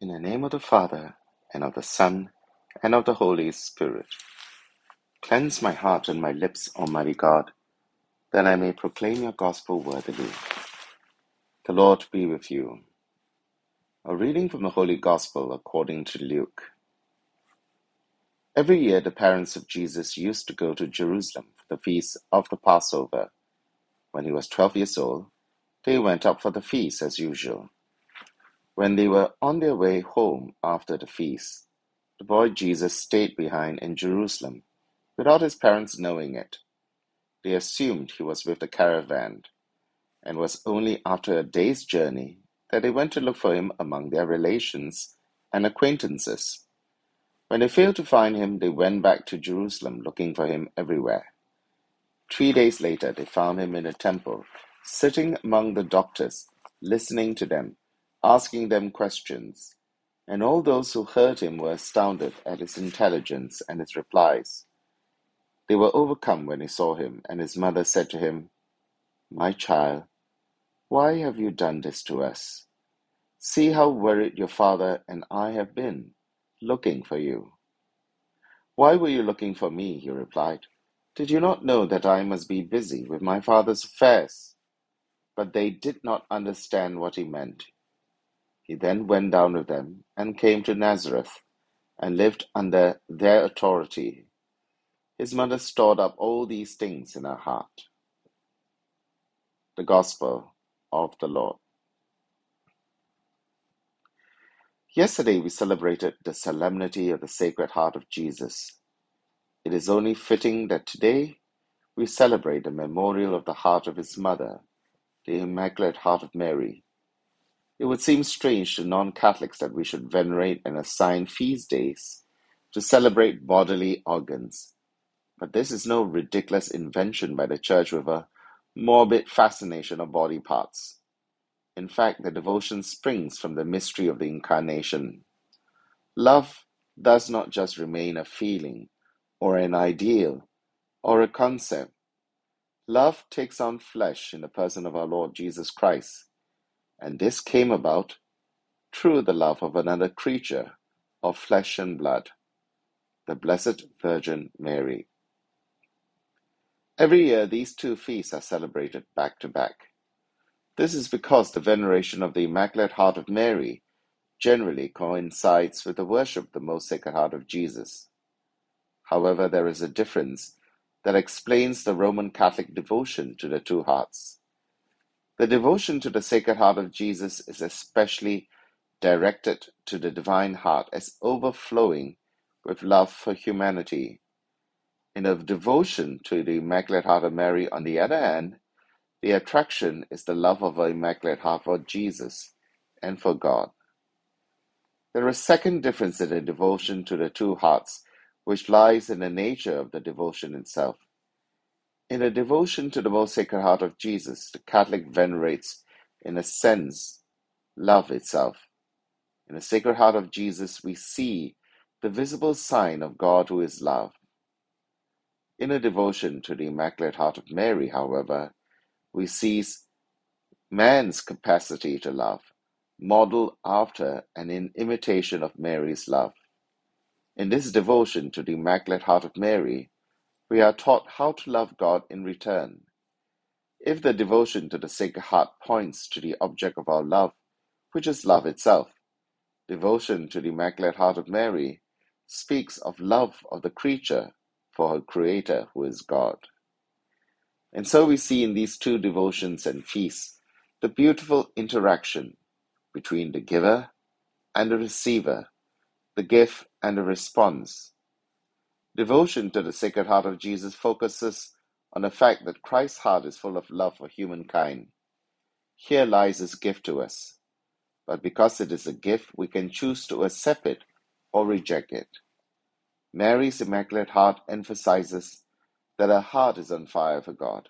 In the name of the Father, and of the Son, and of the Holy Spirit. Cleanse my heart and my lips, Almighty God, that I may proclaim your gospel worthily. The Lord be with you. A reading from the Holy Gospel according to Luke. Every year the parents of Jesus used to go to Jerusalem for the feast of the Passover. When he was twelve years old, they went up for the feast as usual. When they were on their way home after the feast, the boy Jesus stayed behind in Jerusalem without his parents knowing it. They assumed he was with the caravan, and was only after a day's journey that they went to look for him among their relations and acquaintances. When they failed to find him, they went back to Jerusalem looking for him everywhere. Three days later, they found him in the temple, sitting among the doctors, listening to them asking them questions, and all those who heard him were astounded at his intelligence and his replies. They were overcome when they saw him, and his mother said to him, My child, why have you done this to us? See how worried your father and I have been, looking for you. Why were you looking for me? He replied. Did you not know that I must be busy with my father's affairs? But they did not understand what he meant. He then went down with them and came to Nazareth, and lived under their authority. His mother stored up all these things in her heart. The Gospel of the Lord. Yesterday we celebrated the solemnity of the Sacred Heart of Jesus. It is only fitting that today we celebrate the memorial of the heart of his mother, the Immaculate Heart of Mary, it would seem strange to non-Catholics that we should venerate and assign feast days to celebrate bodily organs. But this is no ridiculous invention by the Church with a morbid fascination of body parts. In fact, the devotion springs from the mystery of the Incarnation. Love does not just remain a feeling, or an ideal, or a concept. Love takes on flesh in the person of our Lord Jesus Christ and this came about through the love of another creature of flesh and blood, the Blessed Virgin Mary. Every year, these two feasts are celebrated back to back. This is because the veneration of the Immaculate Heart of Mary generally coincides with the worship of the Most Sacred Heart of Jesus. However, there is a difference that explains the Roman Catholic devotion to the two hearts. The devotion to the Sacred Heart of Jesus is especially directed to the Divine Heart as overflowing with love for humanity. In the devotion to the Immaculate Heart of Mary, on the other hand, the attraction is the love of the Immaculate Heart for Jesus and for God. There is a second difference in the devotion to the two hearts, which lies in the nature of the devotion itself. In a devotion to the Most Sacred Heart of Jesus, the Catholic venerates, in a sense, love itself. In the Sacred Heart of Jesus, we see the visible sign of God who is love. In a devotion to the Immaculate Heart of Mary, however, we see man's capacity to love, modeled after and in imitation of Mary's love. In this devotion to the Immaculate Heart of Mary, we are taught how to love God in return. If the devotion to the Sacred Heart points to the object of our love, which is love itself, devotion to the Immaculate Heart of Mary speaks of love of the creature for her Creator, who is God. And so we see in these two devotions and feasts the beautiful interaction between the giver and the receiver, the gift and the response, Devotion to the Sacred Heart of Jesus focuses on the fact that Christ's heart is full of love for humankind. Here lies his gift to us. But because it is a gift, we can choose to accept it or reject it. Mary's Immaculate Heart emphasizes that her heart is on fire for God.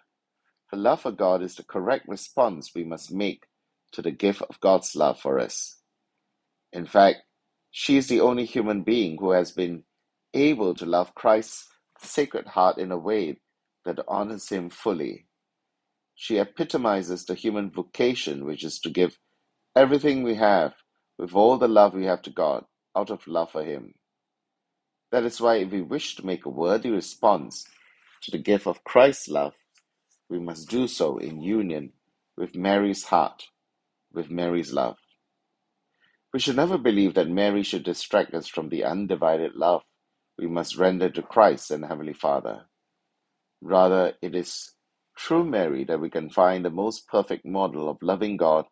Her love for God is the correct response we must make to the gift of God's love for us. In fact, she is the only human being who has been able to love Christ's Sacred Heart in a way that honors him fully. She epitomizes the human vocation, which is to give everything we have with all the love we have to God, out of love for Him. That is why, if we wish to make a worthy response to the gift of Christ's love, we must do so in union with Mary's heart, with Mary's love. We should never believe that Mary should distract us from the undivided love we must render to Christ and Heavenly Father. Rather, it is through Mary that we can find the most perfect model of loving God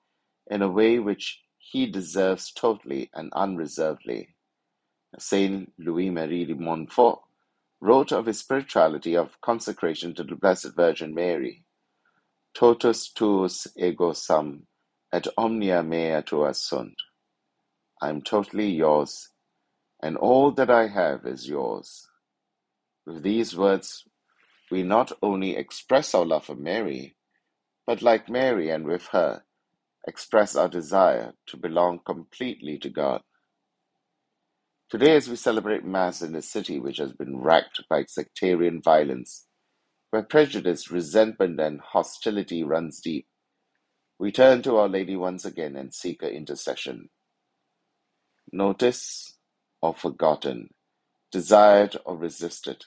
in a way which He deserves totally and unreservedly. Saint Louis Marie de Montfort wrote of his spirituality of consecration to the Blessed Virgin Mary. Totus tuus ego sum, et omnia mea tua sunt. I am totally yours, and all that I have is yours. With these words, we not only express our love for Mary, but like Mary and with her, express our desire to belong completely to God. Today, as we celebrate Mass in a city which has been racked by sectarian violence, where prejudice, resentment, and hostility runs deep, we turn to Our Lady once again and seek her intercession. Notice or forgotten, desired or resisted,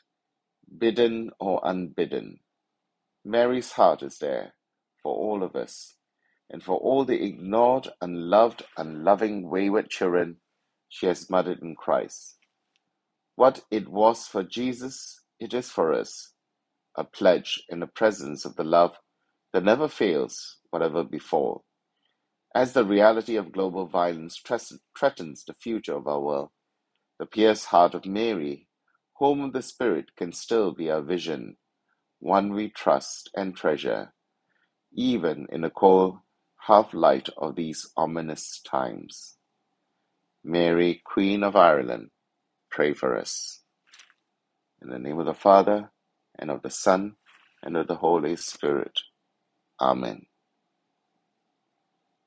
bidden or unbidden, Mary's heart is there for all of us, and for all the ignored, unloved, unloving, wayward children she has mothered in Christ. What it was for Jesus, it is for us, a pledge in the presence of the love that never fails, whatever befall. As the reality of global violence threatens the future of our world, the pierced heart of Mary, home of the Spirit, can still be our vision, one we trust and treasure, even in the cold half light of these ominous times. Mary, Queen of Ireland, pray for us. In the name of the Father, and of the Son, and of the Holy Spirit. Amen.